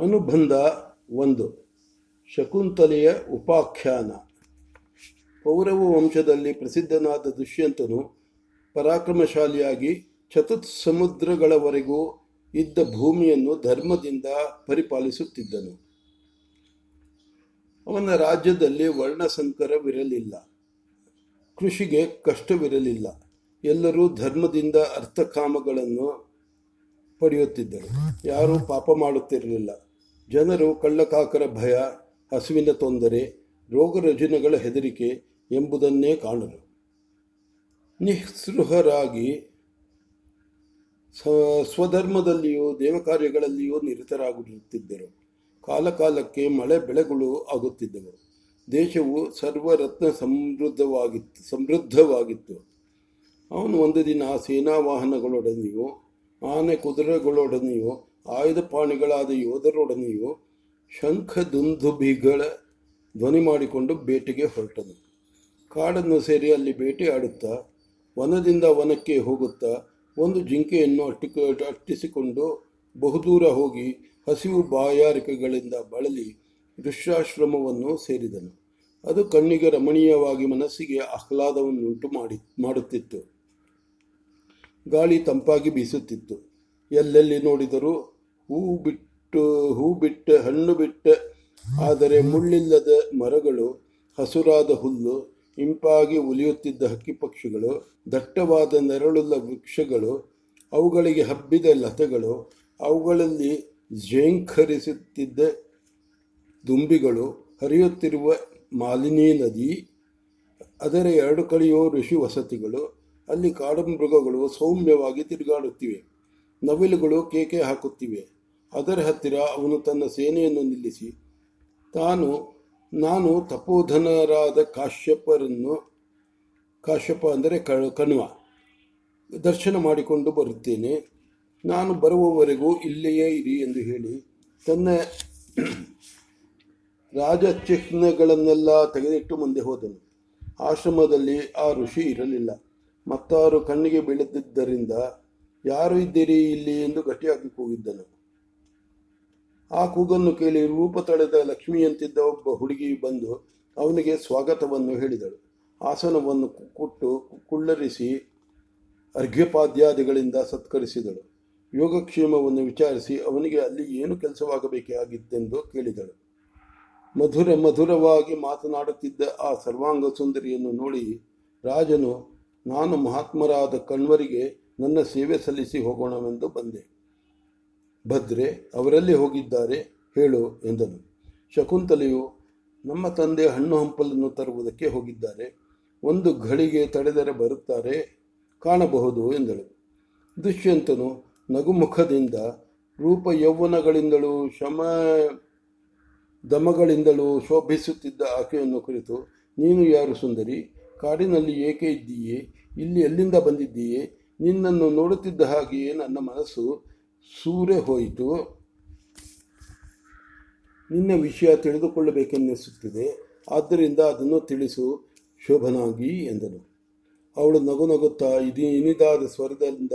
ಅನುಬಂಧ ಒಂದು. ಶಕುಂತಲೆಯ ಉಪಾಖ್ಯಾನ. ಪೌರವ ವಂಶದಲ್ಲಿ ಪ್ರಸಿದ್ಧನಾದ ದುಷ್ಯಂತನು ಪರಾಕ್ರಮಶಾಲಿಯಾಗಿ ಚತುತ್ ಸಮುದ್ರಗಳವರೆಗೂ ಇದ್ದ ಭೂಮಿಯನ್ನು ಧರ್ಮದಿಂದ ಪರಿಪಾಲಿಸುತ್ತಿದ್ದನು. ಅವನ ರಾಜ್ಯದಲ್ಲಿ ವರ್ಣಸಂಕರವಿರಲಿಲ್ಲ. ಕೃಷಿಗೆ ಕಷ್ಟವಿರಲಿಲ್ಲ. ಎಲ್ಲರೂ ಧರ್ಮದಿಂದ ಅರ್ಥಕಾಮಗಳನ್ನು ಪಡೆಯುತ್ತಿದ್ದರು. ಯಾರೂ ಪಾಪ ಮಾಡುತ್ತಿರಲಿಲ್ಲ. ಜನರು ಕಳ್ಳಕಾಕರ ಭಯ, ಹಸುವಿನ ತೊಂದರೆ, ರೋಗ ರುಜಿನಗಳ ಹೆದರಿಕೆ ಎಂಬುದನ್ನೇ ಕಾಣರು. ನಿಸ್ಸೃಹರಾಗಿ ಸ್ವಧರ್ಮದಲ್ಲಿಯೂ ದೇವಕಾರ್ಯಗಳಲ್ಲಿಯೂ ನಿರತರಾಗುತ್ತಿದ್ದರು. ಕಾಲಕಾಲಕ್ಕೆ ಮಳೆ ಬೆಳೆಗಳು ಆಗುತ್ತಿದ್ದವು. ದೇಶವು ಸರ್ವರತ್ನ ಸಮೃದ್ಧವಾಗಿತ್ತು ಸಮೃದ್ಧವಾಗಿತ್ತು. ಅವನು ಒಂದು ದಿನ ಸೇನಾ ವಾಹನಗಳೊಡನೆಯೂ ಆನೆ ಕುದುರೆಗಳೊಡನೆಯೂ ಆಯುಧ ಪಾಣಿಗಳಾದ ಯೋಧರೊಡನೆಯೂ ಶಂಖ ದುಂದುಭಿಗಳ ಧ್ವನಿ ಮಾಡಿಕೊಂಡು ಬೇಟೆಗೆ ಹೊರಟನು. ಕಾಡನ್ನು ಸೇರಿ ಅಲ್ಲಿ ಬೇಟೆಯಾಡುತ್ತಾ ವನದಿಂದ ವನಕ್ಕೆ ಹೋಗುತ್ತಾ, ಒಂದು ಜಿಂಕೆಯನ್ನು ಅಟ್ಟಿಕ, ಅಟ್ಟಿಸಿಕೊಂಡು ಬಹುದೂರ ಹೋಗಿ ಹಸಿವು ಬಾಯಾರಿಕೆಗಳಿಂದ ಬಳಲಿ ಋಷ್ಯಾಶ್ರಮವನ್ನು ಸೇರಿದನು. ಅದು ಕಣ್ಣಿಗೆ ರಮಣೀಯವಾಗಿ ಮನಸ್ಸಿಗೆ ಆಹ್ಲಾದವನ್ನುಂಟು ಮಾಡಿ, ಮಾಡುತ್ತಿತ್ತು. ಗಾಳಿ ತಂಪಾಗಿ ಬೀಸುತ್ತಿತ್ತು. ಎಲ್ಲೆಲ್ಲಿ ನೋಡಿದರೂ ಹೂ ಬಿಟ್ಟು, ಹೂ ಬಿಟ್ಟ, ಹಣ್ಣು ಬಿಟ್ಟ, ಆದರೆ ಮುಳ್ಳಿಲ್ಲದ ಮರಗಳು, ಹಸುರಾದ ಹುಲ್ಲು, ಇಂಪಾಗಿ ಉಲಿಯುತ್ತಿದ್ದ ಹಕ್ಕಿ ಪಕ್ಷಿಗಳು, ದಟ್ಟವಾದ ನೆರಳುಳ್ಳ ವೃಕ್ಷಗಳು, ಅವುಗಳಿಗೆ ಹಬ್ಬಿದ ಲತೆಗಳು, ಅವುಗಳಲ್ಲಿ ಝೇಂಖರಿಸುತ್ತಿದ್ದ ದುಂಬಿಗಳು, ಹರಿಯುತ್ತಿರುವ ಮಾಲಿನಿ ನದಿ, ಅದರ ಎರಡು ಕಡೆಯೋ ಋಷಿ ವಸತಿಗಳು, ಅಲ್ಲಿ ಕಾಡು ಮೃಗಗಳು ಸೌಮ್ಯವಾಗಿ ತಿರುಗಾಡುತ್ತಿವೆ. ನವಿಲುಗಳು ಕೇಕೆ ಹಾಕುತ್ತಿವೆ. ಅದರ ಹತ್ತಿರ ಅವನು ತನ್ನ ಸೇನೆಯನ್ನು ನಿಲ್ಲಿಸಿ, ತಾನು, ನಾನು ತಪೋಧನರಾದ ಕಾಶ್ಯಪರನ್ನು, ಕಾಶ್ಯಪ ಅಂದರೆ ಕಣ್ವ, ದರ್ಶನ ಮಾಡಿಕೊಂಡು ಬರುತ್ತೇನೆ. ನಾನು ಬರುವವರೆಗೂ ಇಲ್ಲಿಯೇ ಇರಿ ಎಂದು ಹೇಳಿ, ತನ್ನ ರಾಜಚಿಹ್ನೆಗಳನ್ನೆಲ್ಲ ತೆಗೆದಿಟ್ಟು ಮುಂದೆ ಹೋದನು. ಆಶ್ರಮದಲ್ಲಿ ಆ ಋಷಿ ಇರಲಿಲ್ಲ. ಮತ್ತಾರು ಕಣ್ಣಿಗೆ ಬೀಳುತ್ತಿದ್ದರಿಂದ ಯಾರು ಇದ್ದೀರಿ ಇಲ್ಲಿ ಎಂದು ಗಟ್ಟಿಯಾಗಿ ಕೂಗಿದ್ದನು. ಆ ಕೂಗನ್ನು ಕೇಳಿ ರೂಪ ತಳೆದ ಲಕ್ಷ್ಮಿಯಂತಿದ್ದ ಒಬ್ಬ ಹುಡುಗಿ ಬಂದು ಅವನಿಗೆ ಸ್ವಾಗತವನ್ನು ಹೇಳಿದಳು. ಆಸನವನ್ನು ಕೊಟ್ಟು ಕುಳ್ಳರಿಸಿ ಅರ್ಘ್ಯಪಾದ್ಯಾದಿಗಳಿಂದ ಸತ್ಕರಿಸಿದಳು. ಯೋಗಕ್ಷೇಮವನ್ನು ವಿಚಾರಿಸಿ ಅವನಿಗೆ ಅಲ್ಲಿ ಏನು ಕೆಲಸವಾಗಬೇಕಾಗಿತ್ತೆಂದು ಕೇಳಿದಳು. ಮಧುರ ಮಧುರವಾಗಿ ಮಾತನಾಡುತ್ತಿದ್ದ ಆ ಸರ್ವಾಂಗ ಸುಂದರಿಯನ್ನು ನೋಡಿ ರಾಜನು, ನಾನು ಮಹಾತ್ಮರಾದ ಕಣ್ವರಿಗೆ ನನ್ನ ಸೇವೆ ಸಲ್ಲಿಸಿ ಹೋಗೋಣವೆಂದು ಬಂದೆ. ಭದ್ರೆ, ಅವರಲ್ಲಿ ಹೋಗಿದ್ದಾರೆ, ಹೇಳು, ಎಂದನು. ಶಕುಂತಲೆಯು, ನಮ್ಮ ತಂದೆ ಹಣ್ಣು ಹಂಪಲನ್ನು ತರುವುದಕ್ಕೆ ಹೋಗಿದ್ದಾರೆ. ಒಂದು ಘಳಿಗೆ ತಡೆದರೆ ಬರುತ್ತಾರೆ, ಕಾಣಬಹುದು, ಎಂದಳು. ದುಷ್ಯಂತನು ನಗುಮುಖದಿಂದ, ರೂಪ ಯೌವನಗಳಿಂದಲೂ, ಶಮ ದಮಗಳಿಂದಲೂ ಶೋಭಿಸುತ್ತಿದ್ದ ಆಕೆಯನ್ನು ಕುರಿತು, ನೀನು ಯಾರು ಸುಂದರಿ? ಕಾಡಿನಲ್ಲಿ ಏಕೆ ಇದ್ದೀಯೇ? ಇಲ್ಲಿ ಎಲ್ಲಿಂದ ಬಂದಿದ್ದೀಯೇ? ನಿನ್ನನ್ನು ನೋಡುತ್ತಿದ್ದ ಹಾಗೆಯೇ ನನ್ನ ಮನಸ್ಸು ಸೂರೆ ಹೋಯಿತು. ನಿನ್ನ ವಿಷಯ ತಿಳಿದುಕೊಳ್ಳಬೇಕೆನ್ನಿಸುತ್ತಿದೆ. ಆದ್ದರಿಂದ ಅದನ್ನು ತಿಳಿಸು, ಶೋಭನಾಗಿ ಎಂದನು. ಅವಳು ನಗು ನಗುತ್ತಾ, ಇದೀ, ಇನಿದಾದ ಸ್ವರದಿಂದ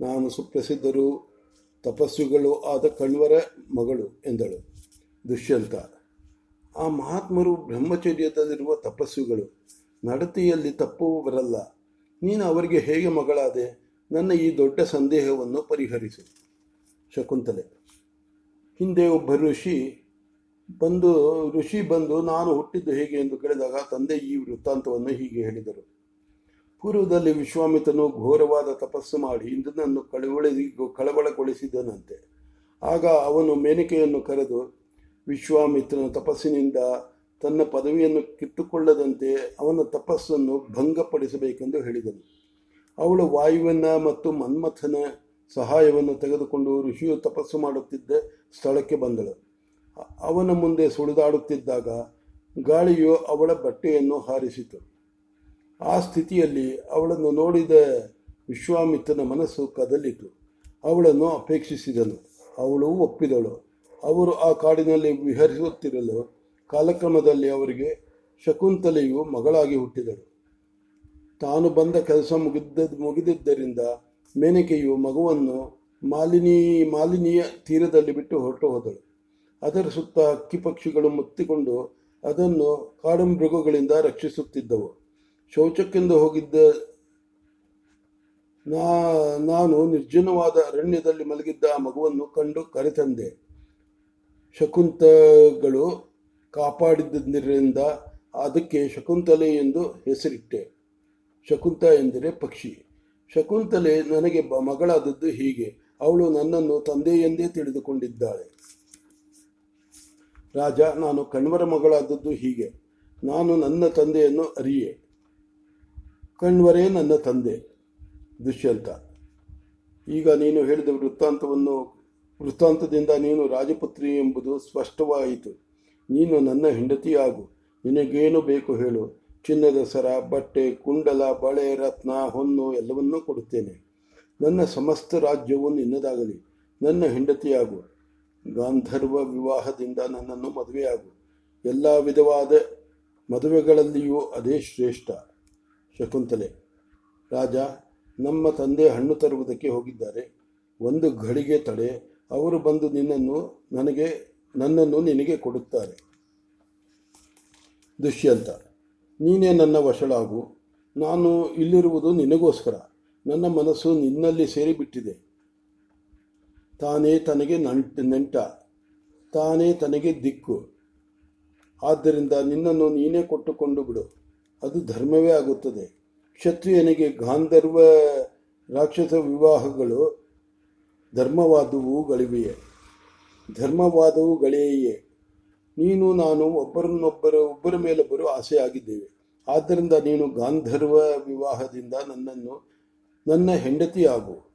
ನಾನು ಸುಪ್ರಸಿದ್ಧರು, ತಪಸ್ವಿಗಳು ಆದ ಕಣ್ವರ ಮಗಳು ಎಂದಳು. ದುಷ್ಯಂತ. ಆ ಮಹಾತ್ಮರು ಬ್ರಹ್ಮಚರ್ಯದಲ್ಲಿರುವ ತಪಸ್ವಿಗಳು, ನಡತೆಯಲ್ಲಿ ತಪ್ಪುವವರಲ್ಲ. ನೀನು ಅವರಿಗೆ ಹೇಗೆ ಮಗಳಾದೆ? ನನ್ನ ಈ ದೊಡ್ಡ ಸಂದೇಹವನ್ನು ಪರಿಹರಿಸು. ಶಕುಂತಲೆ. ಹಿಂದೆ ಒಬ್ಬ ಋಷಿ ಬಂದು ಋಷಿ ಬಂದು, ನಾನು ಹುಟ್ಟಿದ್ದು ಹೇಗೆ ಎಂದು ಕೇಳಿದಾಗ ತಂದೆ ಈ ವೃತ್ತಾಂತವನ್ನು ಹೀಗೆ ಹೇಳಿದರು. ಪೂರ್ವದಲ್ಲಿ ವಿಶ್ವಾಮಿತನು ಘೋರವಾದ ತಪಸ್ಸು ಮಾಡಿ ಇಂದ್ರನನ್ನು ಕಳವಳಿ ಕಳವಳಗೊಳಿಸಿದನಂತೆ. ಆಗ ಅವನು ಮೇನಿಕೆಯನ್ನು ಕರೆದು, ವಿಶ್ವಾಮಿತ್ರನ ತಪಸ್ಸಿನಿಂದ ತನ್ನ ಪದವಿಯನ್ನು ಕಿತ್ತುಕೊಳ್ಳದಂತೆ ಅವನ ತಪಸ್ಸನ್ನು ಭಂಗಪಡಿಸಬೇಕೆಂದು ಹೇಳಿದನು. ಅವಳು ವಾಯುವನ್ನ ಮತ್ತು ಮನ್ಮಥನ ಸಹಾಯವನ್ನು ತೆಗೆದುಕೊಂಡು ಋಷಿಯು ತಪಸ್ಸು ಮಾಡುತ್ತಿದ್ದ ಸ್ಥಳಕ್ಕೆ ಬಂದಳು. ಅವನ ಮುಂದೆ ಸುಳಿದಾಡುತ್ತಿದ್ದಾಗ ಗಾಳಿಯು ಅವಳ ಬಟ್ಟೆಯನ್ನು ಹಾರಿಸಿತು. ಆ ಸ್ಥಿತಿಯಲ್ಲಿ ಅವಳನ್ನು ನೋಡಿದ ವಿಶ್ವಾಮಿತ್ರನ ಮನಸ್ಸು ಕದಲಿತು. ಅವಳನ್ನು ಅಪೇಕ್ಷಿಸಿದನು. ಅವಳು ಒಪ್ಪಿದಳು. ಅವರು ಆ ಕಾಡಿನಲ್ಲಿ ವಿಹರಿಸುತ್ತಿರಲು ಕಾಲಕ್ರಮದಲ್ಲಿ ಅವರಿಗೆ ಶಕುಂತಲೆಯು ಮಗಳಾಗಿ ಹುಟ್ಟಿದಳು. ತಾನು ಬಂದ ಕೆಲಸ ಮುಗಿದ ಮುಗಿದಿದ್ದರಿಂದ ಮೇನಕೆಯು ಮಗುವನ್ನು ಮಾಲಿನಿ, ಮಾಲಿನಿಯ ತೀರದಲ್ಲಿ ಬಿಟ್ಟು ಹೊರಟು ಹೋದಳು. ಅದರ ಸುತ್ತ ಅಕ್ಕಿ ಪಕ್ಷಿಗಳು ಮುತ್ತಿಕೊಂಡು ಅದನ್ನು ಕಾಡು ಮೃಗಗಳಿಂದ ರಕ್ಷಿಸುತ್ತಿದ್ದವು. ಶೌಚಕ್ಕೆಂದು ಹೋಗಿದ್ದ ನಾ, ನಾನು ನಿರ್ಜನವಾದ ಅರಣ್ಯದಲ್ಲಿ ಮಲಗಿದ್ದ ಆ ಮಗುವನ್ನು ಕಂಡು ಕರೆತಂದೆ. ಶಕುಂತಗಳು ಕಾಪಾಡಿದ್ದರಿಂದ ಅದಕ್ಕೆ ಶಕುಂತಲೆ ಎಂದು ಹೆಸರಿಟ್ಟೆ. ಶಕುಂತ ಎಂದರೆ ಪಕ್ಷಿ. ಶಕುಂತಲೆ ನನಗೆ ಮಗಳಾದದ್ದು ಹೀಗೆ. ಅವಳು ನನ್ನನ್ನು ತಂದೆ ಎಂದೇ ತಿಳಿದುಕೊಂಡಿದ್ದಾಳೆ. ರಾಜ, ನಾನು ಕಣ್ವರ ಮಗಳಾದದ್ದು ಹೀಗೆ. ನಾನು ನನ್ನ ತಂದೆಯನ್ನು ಅರಿಯೆ. ಕಣ್ವರೇ ನನ್ನ ತಂದೆ. ದುಷ್ಯಂತ. ಈಗ ನೀನು ಹೇಳಿದ ವೃತ್ತಾಂತವನ್ನು ವೃತ್ತಾಂತದಿಂದ ನೀನು ರಾಜಪುತ್ರಿ ಎಂಬುದು ಸ್ಪಷ್ಟವಾಯಿತು. ನೀನು ನನ್ನ ಹೆಂಡತಿಯಾಗು ನಿನಗೇನು ಬೇಕು ಹೇಳು. ಚಿನ್ನದ ಸರ, ಬಟ್ಟೆ, ಕುಂಡಲ, ಬಳೆ, ರತ್ನ, ಹೊನ್ನು ಎಲ್ಲವನ್ನೂ ಕೊಡುತ್ತೇನೆ. ನನ್ನ ಸಮಸ್ತ ರಾಜ್ಯವು ನಿನ್ನದಾಗಲಿ. ನನ್ನ ಹೆಂಡತಿಯಾಗು ಗಾಂಧರ್ವ ವಿವಾಹದಿಂದ ನನ್ನನ್ನು ಮದುವೆಯಾಗು. ಎಲ್ಲ ವಿಧವಾದ ಮದುವೆಗಳಲ್ಲಿಯೂ ಅದೇ ಶ್ರೇಷ್ಠ. ಶಕುಂತಲೆ. ರಾಜ, ನಮ್ಮ ತಂದೆ ಹಣ್ಣು ತರುವುದಕ್ಕೆ ಹೋಗಿದ್ದಾರೆ. ಒಂದು ಘಳಿಗೆ ತಡೆ. ಅವರು ಬಂದು ನಿನ್ನನ್ನು ನನಗೆ ನನ್ನನ್ನು ನಿನಗೆ ಕೊಡುತ್ತಾರೆ. ದುಷ್ಯಂತ ನೀನೇ ನನ್ನ ವಶಳಾಗು. ನಾನು ಇಲ್ಲಿರುವುದು ನಿನಗೋಸ್ಕರ. ನನ್ನ ಮನಸ್ಸು ನಿನ್ನಲ್ಲಿ ಸೇರಿಬಿಟ್ಟಿದೆ. ತಾನೇ ತನಗೆ ನಂಟ ನೆಂಟ. ತಾನೇ ತನಗೆ ದಿಕ್ಕು. ಆದ್ದರಿಂದ ನಿನ್ನನ್ನು ನೀನೇ ಕೊಟ್ಟುಕೊಂಡು ಬಿಡು. ಅದು ಧರ್ಮವೇ ಆಗುತ್ತದೆ. ಕ್ಷತ್ರಿಯನಿಗೆ ಗಾಂಧರ್ವ, ರಾಕ್ಷಸ ವಿವಾಹಗಳು ಧರ್ಮವಾದವುಗಳಿವೆಯೇ. ಧರ್ಮವಾದವುಗಳೆಯೇ. ನೀನು, ನಾನು ಒಬ್ಬರನ್ನೊಬ್ಬರ, ಒಬ್ಬರ ಮೇಲೊಬ್ಬರು ಆಸೆಯಾಗಿದ್ದೇವೆ. ಆದ್ದರಿಂದ ನೀನು ಗಾಂಧರ್ವ ವಿವಾಹದಿಂದ ನನ್ನನ್ನು, ನನ್ನ ಹೆಂಡತಿಯಾಗು.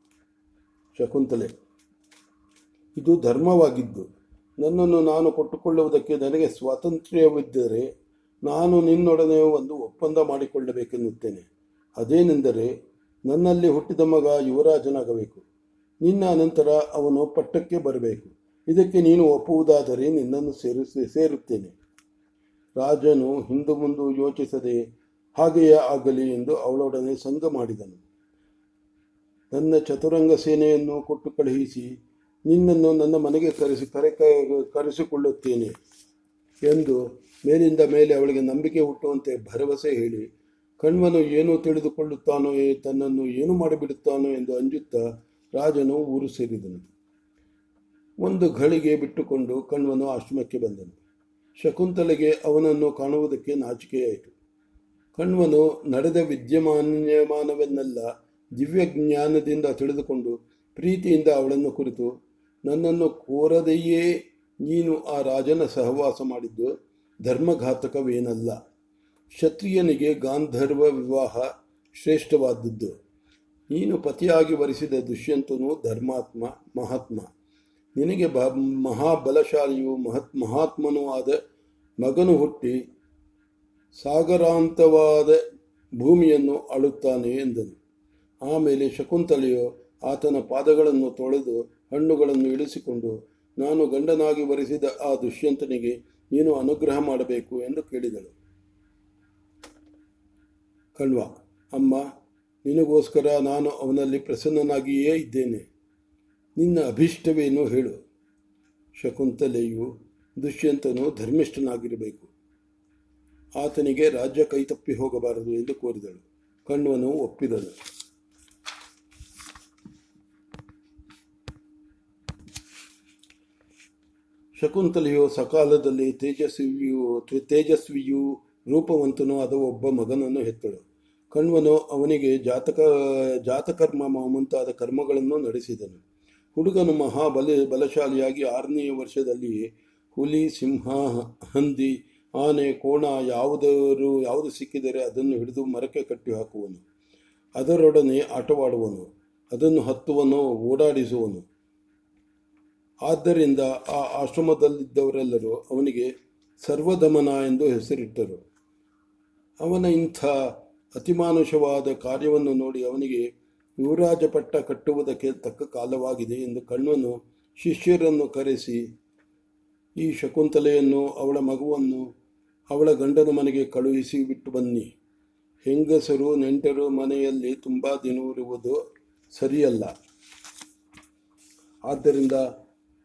ಶಕುಂತಲೆ, ಇದು ಧರ್ಮವಾಗಿದ್ದು, ನನ್ನನ್ನು ನಾನು ಕೊಟ್ಟುಕೊಳ್ಳುವುದಕ್ಕೆ ನನಗೆ ಸ್ವಾತಂತ್ರ್ಯವಿದ್ದರೆ ನಾನು ನಿನ್ನೊಡನೆ ಒಂದು ಒಪ್ಪಂದ ಮಾಡಿಕೊಳ್ಳಬೇಕೆನ್ನುತ್ತೇನೆ. ಅದೇನೆಂದರೆ, ನನ್ನಲ್ಲಿ ಹುಟ್ಟಿದ ಮಗ ಯುವರಾಜನಾಗಬೇಕು. ನಿನ್ನ ಅನಂತರ ಅವನು ಪಟ್ಟಕ್ಕೆ ಬರಬೇಕು. ಇದಕ್ಕೆ ನೀನು ಒಪ್ಪುವುದಾದರೆ ನಿನ್ನನ್ನು ಸೇರಿಸಿ, ಸೇರುತ್ತೇನೆ. ರಾಜನು ಹಿಂದು ಮುಂದು ಯೋಚಿಸದೆ ಹಾಗೆಯೇ ಆಗಲಿ ಎಂದು ಅವಳೊಡನೆ ಸಂಘ ಮಾಡಿದನು. ನನ್ನ ಚತುರಂಗ ಸೇನೆಯನ್ನು ಕೊಟ್ಟು ಕಳುಹಿಸಿ ನಿನ್ನನ್ನು ನನ್ನ ಮನೆಗೆ ಕರೆಸಿ, ಕರೆ ಕರೆಸಿಕೊಳ್ಳುತ್ತೇನೆ ಎಂದು ಮೇಲಿಂದ ಮೇಲೆ ಅವಳಿಗೆ ನಂಬಿಕೆ ಹುಟ್ಟುವಂತೆ ಭರವಸೆ ಹೇಳಿ ಕಣ್ವನು ಏನು ತಿಳಿದುಕೊಳ್ಳುತ್ತಾನೋ, ತನ್ನನ್ನು ಏನು ಮಾಡಿಬಿಡುತ್ತಾನೋ ಎಂದು ಅಂಜುತ್ತಾ ರಾಜನು ಊರು ಸೇರಿದನು. ಒಂದು ಘಳಿಗೆ ಬಿಟ್ಟುಕೊಂಡು ಕಣ್ವನು ಆಶ್ರಮಕ್ಕೆ ಬಂದನು. ಶಕುಂತಲೆಗೆ ಅವನನ್ನು ಕಾಣುವುದಕ್ಕೆ ನಾಚಿಕೆಯಾಯಿತು. ಕಣ್ವನು ನಡೆದ ವಿದ್ಯಮಾನ್ಯಮಾನವನ್ನೆಲ್ಲ ದಿವ್ಯ ಜ್ಞಾನದಿಂದ ತಿಳಿದುಕೊಂಡು ಪ್ರೀತಿಯಿಂದ ಅವಳನ್ನು ಕುರಿತು, ನನ್ನನ್ನು ಕೋರದೆಯೇ ನೀನು ಆ ರಾಜನ ಸಹವಾಸ ಮಾಡಿದ್ದು ಧರ್ಮಘಾತಕವೇನಲ್ಲ. ಕ್ಷತ್ರಿಯನಿಗೆ ಗಾಂಧರ್ವ ವಿವಾಹ ಶ್ರೇಷ್ಠವಾದದ್ದು. ನೀನು ಪತಿಯಾಗಿ ವರಿಸಿದ ದುಷ್ಯಂತನು ಧರ್ಮಾತ್ಮ, ಮಹಾತ್ಮ. ನಿನಗೆ ಬ, ಮಹಾಬಲಶಾಲಿಯು ಮಹತ್, ಮಹಾತ್ಮನೂ ಆದ ಮಗನು ಹುಟ್ಟಿ ಸಾಗರಾಂತವಾದ ಭೂಮಿಯನ್ನು ಅಳುತ್ತಾನೆ ಎಂದನು. ಆಮೇಲೆ ಶಕುಂತಲೆಯು ಆತನ ಪಾದಗಳನ್ನು ತೊಳೆದು ಹಣ್ಣುಗಳನ್ನು ಇಳಿಸಿಕೊಂಡು, ನಾನು ಗಂಡನಾಗಿ ಬರೆಸಿದ ಆ ದುಷ್ಯಂತನಿಗೆ ನೀನು ಅನುಗ್ರಹ ಮಾಡಬೇಕು ಎಂದು ಕೇಳಿದಳು. ಕಣ್ವ, ಅಮ್ಮ, ನಿನಗೋಸ್ಕರ ನಾನು ಅವನಲ್ಲಿ ಪ್ರಸನ್ನನಾಗಿಯೇ ಇದ್ದೇನೆ. ನಿನ್ನ ಅಭಿಷ್ಟವೇನು ಹೇಳು. ಶಕುಂತಲೆಯು ದುಷ್ಯಂತನು ಧರ್ಮಿಷ್ಠನಾಗಿರಬೇಕು. ಆತನಿಗೆ ರಾಜ್ಯ ಕೈತಪ್ಪಿ ಹೋಗಬಾರದು ಎಂದು ಕೋರಿದಳು. ಕಣ್ವನು ಒಪ್ಪಿದನು. ಶಕುಂತಲೆಯು ಸಕಾಲದಲ್ಲಿ ತೇಜಸ್ವಿಯು ತೇಜಸ್ವಿಯು ರೂಪವಂತನು ಅದು ಒಬ್ಬ ಮಗನನ್ನು ಹೆತ್ತಳು. ಕಣ್ವನು ಅವನಿಗೆ ಜಾತಕ, ಜಾತಕರ್ಮ ಮುಂತಾದ ಕರ್ಮಗಳನ್ನು ನಡೆಸಿದನು. ಹುಡುಗನು ಮಹಾ ಬಲ ಬಲಶಾಲಿಯಾಗಿ ಆರನೆಯ ವರ್ಷದಲ್ಲಿ ಹುಲಿ, ಸಿಂಹ, ಹಂದಿ, ಆನೆ, ಕೋಣ ಯಾವುದರು, ಯಾವುದು ಸಿಕ್ಕಿದರೆ ಅದನ್ನು ಹಿಡಿದು ಮರಕ್ಕೆ ಕಟ್ಟಿ ಹಾಕುವನು. ಅದರೊಡನೆ ಆಟವಾಡುವನು. ಅದನ್ನು ಹತ್ತುವನು, ಓಡಾಡಿಸುವನು. ಆದ್ದರಿಂದ ಆ ಆಶ್ರಮದಲ್ಲಿದ್ದವರೆಲ್ಲರೂ ಅವನಿಗೆ ಸರ್ವದಮನ ಎಂದು ಹೆಸರಿಟ್ಟರು. ಅವನ ಇಂಥ ಅತಿಮಾನುಷವಾದ ಕಾರ್ಯವನ್ನು ನೋಡಿ ಅವನಿಗೆ ಯುವರಾಜ ಪಟ್ಟ ಕಟ್ಟುವುದಕ್ಕೆ ತಕ್ಕ ಕಾಲವಾಗಿದೆ ಎಂದು ಕಣ್ಣನು ಶಿಷ್ಯರನ್ನು ಕರೆಸಿ, ಈ ಶಕುಂತಲೆಯನ್ನು ಅವಳ ಮಗುವನ್ನು ಅವಳ ಗಂಡನ ಮನೆಗೆ ಕಳುಹಿಸಿ ಬಿಟ್ಟು ಬನ್ನಿ. ಹೆಂಗಸರು ನೆಂಟರು ಮನೆಯಲ್ಲಿ ತುಂಬ ದಿನವಿರುವುದು ಸರಿಯಲ್ಲ. ಆದ್ದರಿಂದ,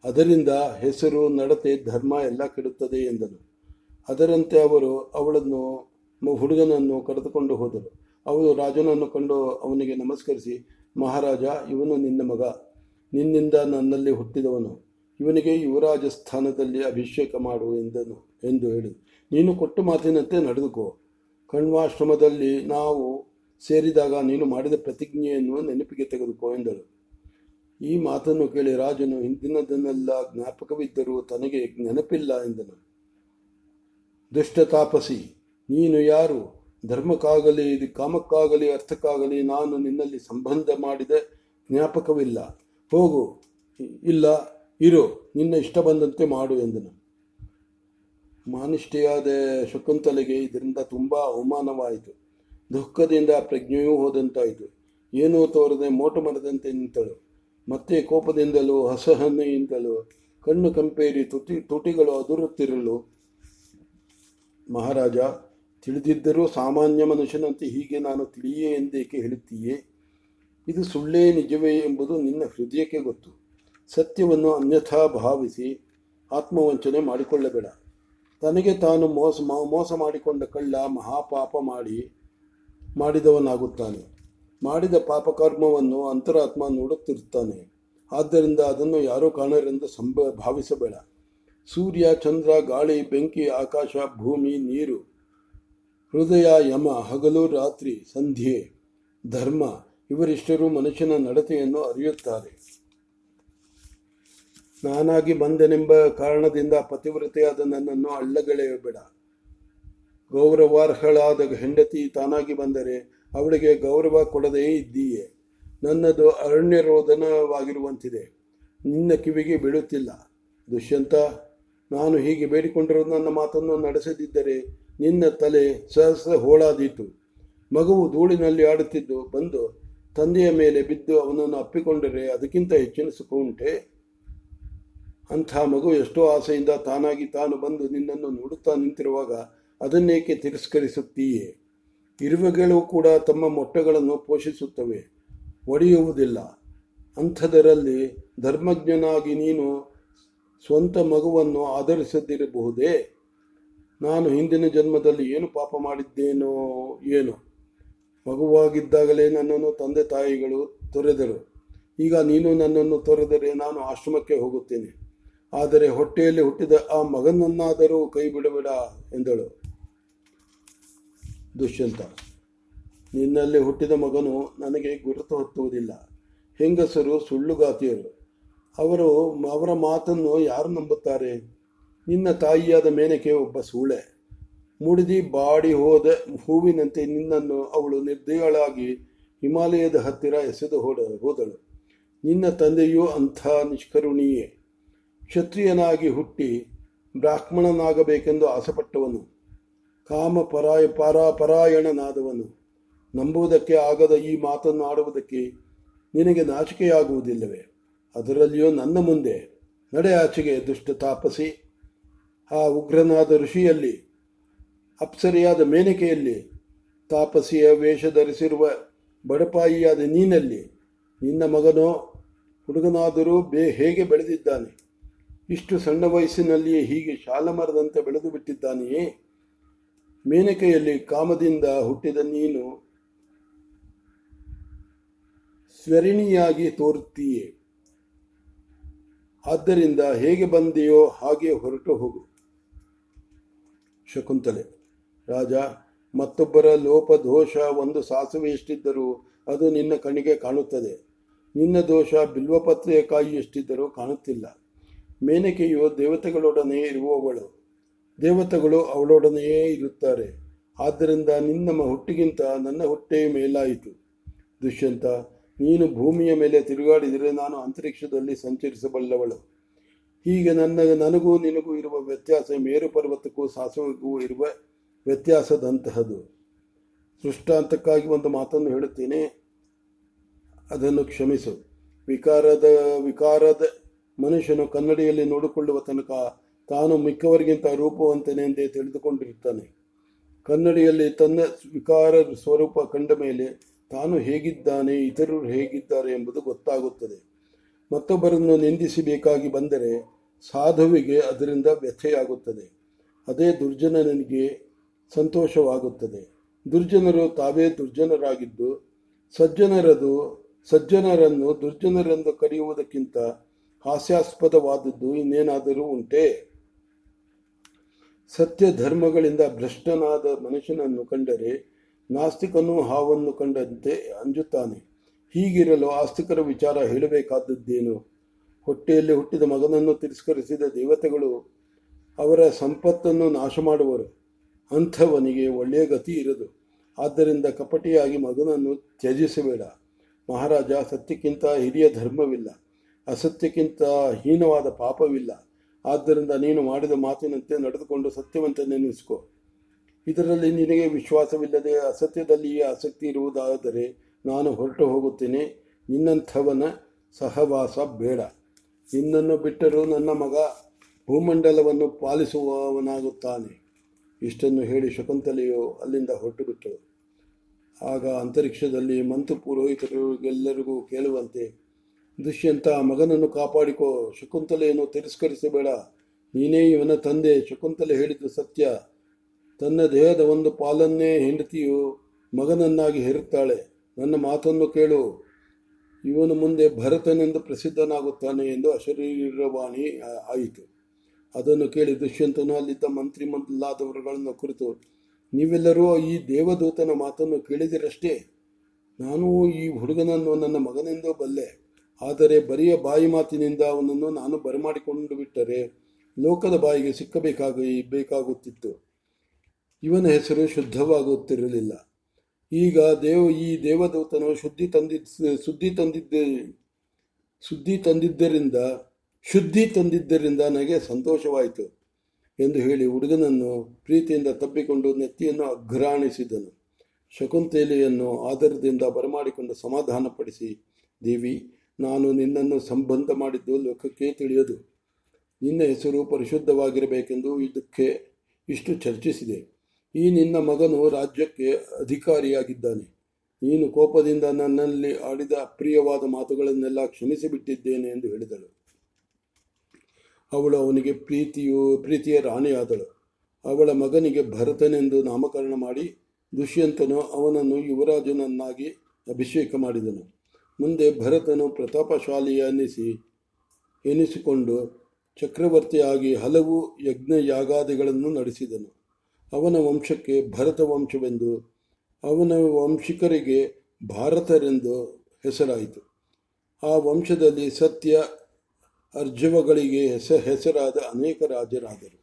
ಅದರಿಂದ ಹೆಸರು, ನಡತೆ, ಧರ್ಮ ಎಲ್ಲ ಕೆಡುತ್ತದೆ ಎಂದನು. ಅದರಂತೆ ಅವರು ಅವಳನ್ನು, ಹುಡುಗನನ್ನು ಕರೆದುಕೊಂಡು ಹೋದರು. ಅವಳು ರಾಜನನ್ನು ಕಂಡು ಅವನಿಗೆ ನಮಸ್ಕರಿಸಿ, ಮಹಾರಾಜ, ಇವನು ನಿನ್ನ ಮಗ. ನಿನ್ನಿಂದ ನನ್ನಲ್ಲಿ ಹುಟ್ಟಿದವನು. ಇವನಿಗೆ ಯುವರಾಜ ಸ್ಥಾನದಲ್ಲಿ ಅಭಿಷೇಕ ಮಾಡು ಎಂದನು, ಎಂದು ಹೇಳಿ. ನೀನು ಕೊಟ್ಟು ಮಾತಿನಂತೆ ನಡೆದುಕೋ. ಕಣ್ವಾಶ್ರಮದಲ್ಲಿ ನಾವು ಸೇರಿದಾಗ ನೀನು ಮಾಡಿದ ಪ್ರತಿಜ್ಞೆಯನ್ನು ನೆನಪಿಗೆ ತೆಗೆದುಕೋ ಎಂದಳು. ಈ ಮಾತನ್ನು ಕೇಳಿ ರಾಜನು ಹಿಂದಿನದನ್ನೆಲ್ಲ ಜ್ಞಾಪಕವಿದ್ದರೂ ತನಗೆ ನೆನಪಿಲ್ಲ ಎಂದನು. ದುಷ್ಟತಾಪಸಿ ನೀನು ಯಾರು? ಧರ್ಮಕ್ಕಾಗಲಿ, ಇದು ಕಾಮಕ್ಕಾಗಲಿ, ಅರ್ಥಕ್ಕಾಗಲಿ, ನಾನು ನಿನ್ನಲ್ಲಿ ಸಂಬಂಧ ಮಾಡಿದೆ, ಜ್ಞಾಪಕವಿಲ್ಲ. ಹೋಗು, ಇಲ್ಲ, ಇರು, ನಿನ್ನ ಇಷ್ಟ ಬಂದಂತೆ ಮಾಡು ಎಂದನು. ಮಾನಿಷ್ಠೆಯಾದ ಶಕುಂತಲೆಗೆ ಇದರಿಂದ ತುಂಬ ಅವಮಾನವಾಯಿತು. ದುಃಖದಿಂದ ಪ್ರಜ್ಞೆಯೂ ಹೋದಂತಾಯಿತು. ಏನೂ ತೋರದೆ ಮೋಟು ಮರದಂತೆ ನಿಂತಳು. ಮತ್ತೆ ಕೋಪದಿಂದಲೂ ಹಸಹನೆಯಿಂದಲೂ ಕಣ್ಣು ಕಂಪೇರಿ ತುಟಿ, ತುಟಿಗಳು ಅದುರುತ್ತಿರಲು, ಮಹಾರಾಜ ತಿಳಿದಿದ್ದರೂ ಸಾಮಾನ್ಯ ಮನುಷ್ಯನಂತೆ ಹೀಗೆ ನಾನು ತಿಳಿಯೇ ಎಂದೇಕೆ ಹೇಳುತ್ತೀಯೇ? ಇದು ಸುಳ್ಳೇ ನಿಜವೇ ಎಂಬುದು ನಿನ್ನ ಹೃದಯಕ್ಕೆ ಗೊತ್ತು. ಸತ್ಯವನ್ನು ಅನ್ಯಥಾ ಭಾವಿಸಿ ಆತ್ಮವಂಚನೆ ಮಾಡಿಕೊಳ್ಳಬೇಡ. ತನಗೆ ತಾನು ಮೋಸ ಮೋಸ ಮಾಡಿಕೊಂಡ ಕಳ್ಳ ಮಹಾಪಾಪ ಮಾಡಿ, ಮಾಡಿದವನಾಗುತ್ತಾನೆ. ಮಾಡಿದ ಪಾಪಕರ್ಮವನ್ನು ಅಂತರಾತ್ಮ ನೋಡುತ್ತಿರುತ್ತಾನೆ. ಆದ್ದರಿಂದ ಅದನ್ನು ಯಾರೂ ಕಾಣರೆಂದು ಸಂಭ, ಭಾವಿಸಬೇಡ. ಸೂರ್ಯ, ಚಂದ್ರ, ಗಾಳಿ, ಬೆಂಕಿ, ಆಕಾಶ, ಭೂಮಿ, ನೀರು ಹೃದಯ, ಯಮ, ಹಗಲು, ರಾತ್ರಿ, ಸಂಧ್ಯೆ, ಧರ್ಮ ಇವರಿಷ್ಟರು ಮನುಷ್ಯನ ನಡತೆಯನ್ನು ಅರಿಯುತ್ತಾರೆ. ನಾನಾಗಿ ಬಂದೆನೆಂಬ ಕಾರಣದಿಂದ ಪತಿವ್ರತೆಯಾದ ನನ್ನನ್ನು ಅಳ್ಳಗಳೆಯಬೇಡ ಗೌರವಾರ್ಹಳಾದ ಹೆಂಡತಿ ತಾನಾಗಿ ಬಂದರೆ ಅವಳಿಗೆ ಗೌರವ ಕೊಡದೇ ಇದ್ದೀಯೇ. ನನ್ನದು ಅರಣ್ಯರೋಧನವಾಗಿರುವಂತಿದೆ ನಿನ್ನ ಕಿವಿಗೆ ಬೀಳುತ್ತಿಲ್ಲ. ದುಷ್ಯಂತ, ನಾನು ಹೀಗೆ ಬೇಡಿಕೊಂಡಿರೋ ನನ್ನ ಮಾತನ್ನು ನಡೆಸದಿದ್ದರೆ ನಿನ್ನ ತಲೆ ಸಹಸ್ರ ಹೋಳಾದೀತು. ಮಗುವು ಧೂಳಿನಲ್ಲಿ ಆಡುತ್ತಿದ್ದು ಬಂದು ತಂದೆಯ ಮೇಲೆ ಬಿದ್ದು ಅವನನ್ನು ಅಪ್ಪಿಕೊಂಡರೆ ಅದಕ್ಕಿಂತ ಹೆಚ್ಚಿನ ಸುಖ ಉಂಟೆ? ಅಂಥ ಮಗು ಎಷ್ಟೋ ಆಸೆಯಿಂದ ತಾನಾಗಿ ತಾನು ಬಂದು ನಿನ್ನನ್ನು ನೋಡುತ್ತಾ ನಿಂತಿರುವಾಗ ಅದನ್ನೇಕೆ ತಿರಸ್ಕರಿಸುತ್ತೀಯೇ? ಇರುವೆಗಳು ಕೂಡ ತಮ್ಮ ಮೊಟ್ಟೆಗಳನ್ನು ಪೋಷಿಸುತ್ತವೆ, ಒಡೆಯುವುದಿಲ್ಲ. ಅಂಥದರಲ್ಲಿ ಧರ್ಮಜ್ಞನಾಗಿ ನೀನು ಸ್ವಂತ ಮಗುವನ್ನು ಆಧರಿಸದಿರಬಹುದೇ? ನಾನು ಹಿಂದಿನ ಜನ್ಮದಲ್ಲಿ ಏನು ಪಾಪ ಮಾಡಿದ್ದೇನೋ ಏನೋ. ಮಗುವಾಗಿದ್ದಾಗಲೇ ನನ್ನನ್ನು ತಂದೆ ತಾಯಿಗಳು ತೊರೆದರು. ಈಗ ನೀನು ನನ್ನನ್ನು ತೊರೆದರೆ ನಾನು ಆಶ್ರಮಕ್ಕೆ ಹೋಗುತ್ತೇನೆ. ಆದರೆ ಹೊಟ್ಟೆಯಲ್ಲಿ ಹುಟ್ಟಿದ ಆ ಮಗನನ್ನಾದರೂ ಕೈ ಬಿಡಬೇಡ ಎಂದಳು. ದುಷ್ಯಂತ, ನಿನ್ನಲ್ಲಿ ಹುಟ್ಟಿದ ಮಗನು ನನಗೆ ಗುರುತು ಹೊತ್ತುವುದಿಲ್ಲ. ಹೆಂಗಸರು ಸುಳ್ಳುಗಾತಿಯರು. ಅವರು ಅವರ ಮಾತನ್ನು ಯಾರು ನಂಬುತ್ತಾರೆ? ನಿನ್ನ ತಾಯಿಯಾದ ಮೇನಕೆ ಒಬ್ಬ ಸೂಳೆ ಮುಡಿದಿ ಬಾಡಿ ಹೋದ ಹೂವಿನಂತೆ ನಿನ್ನನ್ನು ಅವಳು ನಿರ್ದಯಳಾಗಿ ಹಿಮಾಲಯದ ಹತ್ತಿರ ಎಸೆದು ಹೋದ, ಹೋದಳು. ನಿನ್ನ ತಂದೆಯೂ ಅಂಥ ನಿಷ್ಕರುಣಿಯೇ. ಕ್ಷತ್ರಿಯನಾಗಿ ಹುಟ್ಟಿ ಬ್ರಾಹ್ಮಣನಾಗಬೇಕೆಂದು ಆಸೆಪಟ್ಟವನು. ಕಾಮ ಪರಾಯ ಪರಾಪರಾಯಣನಾದವನು. ನಂಬುವುದಕ್ಕೆ ಆಗದ ಈ ಮಾತನ್ನು ಆಡುವುದಕ್ಕೆ ನಿನಗೆ ನಾಚಿಕೆಯಾಗುವುದಿಲ್ಲವೇ? ಅದರಲ್ಲಿಯೂ ನನ್ನ ಮುಂದೆ ನಡೆ ಆಚೆಗೆ ದುಷ್ಟ ತಾಪಸಿ. ಆ ಉಗ್ರನಾದ ಋಷಿಯಲ್ಲಿ, ಅಪ್ಸರಿಯಾದ ಮೇನಕೆಯಲ್ಲಿ, ತಾಪಸಿಯ ವೇಷ ಧರಿಸಿರುವ ಬಡಪಾಯಿಯಾದ ನೀನಲ್ಲಿ, ನಿನ್ನ ಮಗನೋ, ಹುಡುಗನಾದರೂ ಬೇ ಹೇಗೆ ಬೆಳೆದಿದ್ದಾನೆ? ಇಷ್ಟು ಸಣ್ಣ ವಯಸ್ಸಿನಲ್ಲಿಯೇ ಹೀಗೆ ಶಾಲಮರದಂತೆ ಬೆಳೆದು ಬಿಟ್ಟಿದ್ದಾನೆಯೇ? ಮೇನಕೆಯಲ್ಲಿ ಕಾಮದಿಂದ ಹುಟ್ಟಿದ ನೀನು ಸ್ವರಿಣಿಯಾಗಿ ತೋರುತ್ತೀಯೇ. ಆದ್ದರಿಂದ ಹೇಗೆ ಬಂದೆಯೋ ಹಾಗೆ ಹೊರಟು ಹೋಗು. ಶಕುಂತಲೆ. ರಾಜ, ಮತ್ತೊಬ್ಬರ ಲೋಪ ದೋಷ ಒಂದು ಸಾಸುವೆ ಎಷ್ಟಿದ್ದರೂ ಅದು ನಿನ್ನ ಕಣ್ಣಿಗೆ ಕಾಣುತ್ತದೆ. ನಿನ್ನ ದೋಷ ಬಿಲ್ವಪತ್ರೆಯ ಕಾಯಿ ಎಷ್ಟಿದ್ದರೂ ಕಾಣುತ್ತಿಲ್ಲ. ಮೇನಕೆಯು ದೇವತೆಗಳೊಡನೆ ಇರುವವಳು. ದೇವತೆಗಳು ಅವಳೊಡನೆಯೇ ಇರುತ್ತಾರೆ. ಆದ್ದರಿಂದ ನಿನ್ನ ಹುಟ್ಟಿಗಿಂತ ನನ್ನ ಹುಟ್ಟೆ ಮೇಲಾಯಿತು. ದುಷ್ಯಂತ, ನೀನು ಭೂಮಿಯ ಮೇಲೆ ತಿರುಗಾಡಿದರೆ ನಾನು ಅಂತರಿಕ್ಷದಲ್ಲಿ ಸಂಚರಿಸಬಲ್ಲವಳು. ಹೀಗೆ ನನ್ನ ನನಗೂ ನಿನಗೂ ಇರುವ ವ್ಯತ್ಯಾಸ, ಮೇರು ಪರ್ವತಕ್ಕೂ ಸಾಸುವೆಗೂ ಇರುವ ವ್ಯತ್ಯಾಸದಂತಹದು. ಸೃಷ್ಟಾಂತಕ್ಕಾಗಿ ಒಂದು ಮಾತನ್ನು ಹೇಳುತ್ತೇನೆ. ಅದನ್ನು ಕ್ಷಮಿಸು. ವಿಕಾರದ ವಿಕಾರದ ಮನುಷ್ಯನು ಕನ್ನಡಿಯಲ್ಲಿ ನೋಡಿಕೊಳ್ಳುವ ತನಕ ತಾನು ಮಿಕ್ಕವರಿಗಿಂತ ರೂಪವಂತನೆಂದೇ ತಿಳಿದುಕೊಂಡಿರುತ್ತಾನೆ. ಕನ್ನಡಿಯಲ್ಲಿ ತನ್ನ ವಿಕಾರ ಸ್ವರೂಪ ಕಂಡ ಮೇಲೆ ತಾನು ಹೇಗಿದ್ದಾನೆ, ಇತರರು ಹೇಗಿದ್ದಾರೆ ಎಂಬುದು ಗೊತ್ತಾಗುತ್ತದೆ. ಮತ್ತೊಬ್ಬರನ್ನು ನಿಂದಿಸಬೇಕಾಗಿ ಬಂದರೆ ಸಾಧುವಿಗೆ ಅದರಿಂದ ವ್ಯಥೆಯಾಗುತ್ತದೆ. ಅದೇ ದುರ್ಜನನಿಗೆ ಸಂತೋಷವಾಗುತ್ತದೆ. ದುರ್ಜನರು ತಾವೇ ದುರ್ಜನರಾಗಿದ್ದು, ಸಜ್ಜನರದು, ಸಜ್ಜನರನ್ನು ದುರ್ಜನರೆಂದು ಕರೆಯುವುದಕ್ಕಿಂತ ಹಾಸ್ಯಾಸ್ಪದವಾದದ್ದು ಇನ್ನೇನಾದರೂ ಉಂಟೆ? ಸತ್ಯ ಧರ್ಮಗಳಿಂದ ಭ್ರಷ್ಟನಾದ ಮನುಷ್ಯನನ್ನು ಕಂಡರೆ ನಾಸ್ತಿಕನು ಹಾವನ್ನು ಕಂಡಂತೆ ಅಂಜುತ್ತಾನೆ. ಹೀಗಿರಲು ಆಸ್ತಿಕರ ವಿಚಾರ ಹೇಳಬೇಕಾದದ್ದೇನು? ಹೊಟ್ಟೆಯಲ್ಲಿ ಹುಟ್ಟಿದ ಮಗನನ್ನು ತಿರಸ್ಕರಿಸಿದ ದೇವತೆಗಳು ಅವರ ಸಂಪತ್ತನ್ನು ನಾಶ ಮಾಡುವರು ಅಂಥವನಿಗೆ ಒಳ್ಳೆಯ ಗತಿ ಇರದು. ಆದ್ದರಿಂದ ಕಪಟಿಯಾಗಿ ಮಗನನ್ನು ತ್ಯಜಿಸಬೇಡ. ಮಹಾರಾಜ, ಸತ್ಯಕ್ಕಿಂತ ಹಿರಿಯ ಧರ್ಮವಿಲ್ಲ. ಅಸತ್ಯಕ್ಕಿಂತ ಹೀನವಾದ ಪಾಪವಿಲ್ಲ. ಆದ್ದರಿಂದ ನೀನು ಮಾಡಿದ ಮಾತಿನಂತೆ ನಡೆದುಕೊಂಡು ಸತ್ಯವಂತ ನೆನೆಸಿಕೊ ಇದರಲ್ಲಿ ನಿನಗೆ ವಿಶ್ವಾಸವಿಲ್ಲದೆ ಅಸತ್ಯದಲ್ಲಿಯೇ ಆಸಕ್ತಿ ಇರುವುದಾದರೆ ನಾನು ಹೊರಟು ಹೋಗುತ್ತೇನೆ. ನಿನ್ನಂಥವನ ಸಹವಾಸ ಬೇಡ. ನಿನ್ನನ್ನು ಬಿಟ್ಟರೂ ನನ್ನ ಮಗ ಭೂಮಂಡಲವನ್ನು ಪಾಲಿಸುವವನಾಗುತ್ತಾನೆ. ಇಷ್ಟನ್ನು ಹೇಳಿ ಶಕುಂತಲೆಯು ಅಲ್ಲಿಂದ ಹೊರಟು ಬಿಟ್ಟಳು ಆಗ ಅಂತರಿಕ್ಷದಲ್ಲಿ ಮಂತು ಪುರೋಹಿತರಿಗೆಲ್ಲರಿಗೂ ಕೇಳುವಂತೆ, ದುಷ್ಯಂತ, ಮಗನನ್ನು ಕಾಪಾಡಿಕೋ. ಶಕುಂತಲೆಯನ್ನು ತಿರಸ್ಕರಿಸಬೇಡ. ನೀನೇ ಇವನ ತಂದೆ. ಶಕುಂತಲೆ ಹೇಳಿದ್ದು ಸತ್ಯ. ತನ್ನ ದೇಹದ ಒಂದು ಪಾಲನ್ನೇ ಹೆಂಡತಿಯು ಮಗನನ್ನಾಗಿ ಹೇರುತ್ತಾಳೆ. ನನ್ನ ಮಾತನ್ನು ಕೇಳು. ಇವನು ಮುಂದೆ ಭರತನೆಂದು ಪ್ರಸಿದ್ಧನಾಗುತ್ತಾನೆ ಎಂದು ಅಶರೀರವಾಣಿ ಆಯಿತು. ಅದನ್ನು ಕೇಳಿ ದುಷ್ಯಂತನು ಅಲ್ಲಿದ್ದ ಮಂತ್ರಿ ಮೊದಲಾದವರುಗಳನ್ನು ಕುರಿತು, ನೀವೆಲ್ಲರೂ ಈ ದೇವದೂತನ ಮಾತನ್ನು ಕೇಳಿದಿರಷ್ಟೇ? ನಾನು ಈ ಹುಡುಗನನ್ನು ನನ್ನ ಮಗನೆಂದು ಬಲ್ಲೆ. ಆದರೆ ಬರಿಯ ಬಾಯಿ ಮಾತಿನಿಂದ ಅವನನ್ನು ನಾನು ಬರಮಾಡಿಕೊಂಡು ಬಿಟ್ಟರೆ ಲೋಕದ ಬಾಯಿಗೆ ಸಿಕ್ಕಬೇಕಾಗಿ ಬೇಕಾಗುತ್ತಿತ್ತು. ಇವನ ಹೆಸರು ಶುದ್ಧವಾಗುತ್ತಿರಲಿಲ್ಲ. ಈಗ ದೇವ, ಈ ದೇವದೂತನು ಶುದ್ಧಿ ತಂದಿದ್ದ ಸುದ್ದಿ ತಂದಿದ್ದ ಸುದ್ದಿ ತಂದಿದ್ದರಿಂದ, ಶುದ್ಧಿ ತಂದಿದ್ದರಿಂದ ನನಗೆ ಸಂತೋಷವಾಯಿತು ಎಂದು ಹೇಳಿ ಹುಡುಗನನ್ನು ಪ್ರೀತಿಯಿಂದ ತಪ್ಪಿಕೊಂಡು ನೆತ್ತಿಯನ್ನು ಅಘ್ರಾಣಿಸಿದನು. ಶಕುಂತಲೆಯನ್ನು ಆದರದಿಂದ ಬರಮಾಡಿಕೊಂಡು ಸಮಾಧಾನಪಡಿಸಿ, ದೇವಿ, ನಾನು ನಿನ್ನನ್ನು ಸಂಬಂಧ ಮಾಡಿದ್ದು ಲೋಕಕ್ಕೆ ತಿಳಿಯದು. ನಿನ್ನ ಹೆಸರು ಪರಿಶುದ್ಧವಾಗಿರಬೇಕೆಂದು ಇದಕ್ಕೆ ಇಷ್ಟು ಚರ್ಚಿಸಿದೆ. ಈ ನಿನ್ನ ಮಗನು ರಾಜ್ಯಕ್ಕೆ ಅಧಿಕಾರಿಯಾಗಿದ್ದಾನೆ. ನೀನು ಕೋಪದಿಂದ ನನ್ನಲ್ಲಿ ಆಡಿದ ಅಪ್ರಿಯವಾದ ಮಾತುಗಳನ್ನೆಲ್ಲ ಕ್ಷಮಿಸಿಬಿಟ್ಟಿದ್ದೇನೆ ಎಂದು ಹೇಳಿದಳು. ಅವಳು ಅವನಿಗೆ ಪ್ರೀತಿಯು, ಪ್ರೀತಿಯ ರಾಣಿಯಾದಳು. ಅವಳ ಮಗನಿಗೆ ಭರತನೆಂದು ನಾಮಕರಣ ಮಾಡಿ ದುಷ್ಯಂತನು ಅವನನ್ನು ಯುವರಾಜನನ್ನಾಗಿ ಅಭಿಷೇಕ ಮಾಡಿದನು. ಮುಂದೆ ಭರತನು ಪ್ರತಾಪಶಾಲಿ ಎನಿಸಿ ಎನಿಸಿಕೊಂಡು ಚಕ್ರವರ್ತಿಯಾಗಿ ಹಲವು ಯಜ್ಞ ಯಾಗಾದಿಗಳನ್ನು ನಡೆಸಿದನು. ಅವನ ವಂಶಕ್ಕೆ ಭರತ ವಂಶವೆಂದು ಅವನ ವಂಶಿಕರಿಗೆ ಭಾರತರೆಂದು ಹೆಸರಾಯಿತು. ಆ ವಂಶದಲ್ಲಿ ಸತ್ಯ, ಅರ್ಜವಗಳಿಗೆ ಹೆಸ, ಹೆಸರಾದ ಅನೇಕ ರಾಜರಾದರು.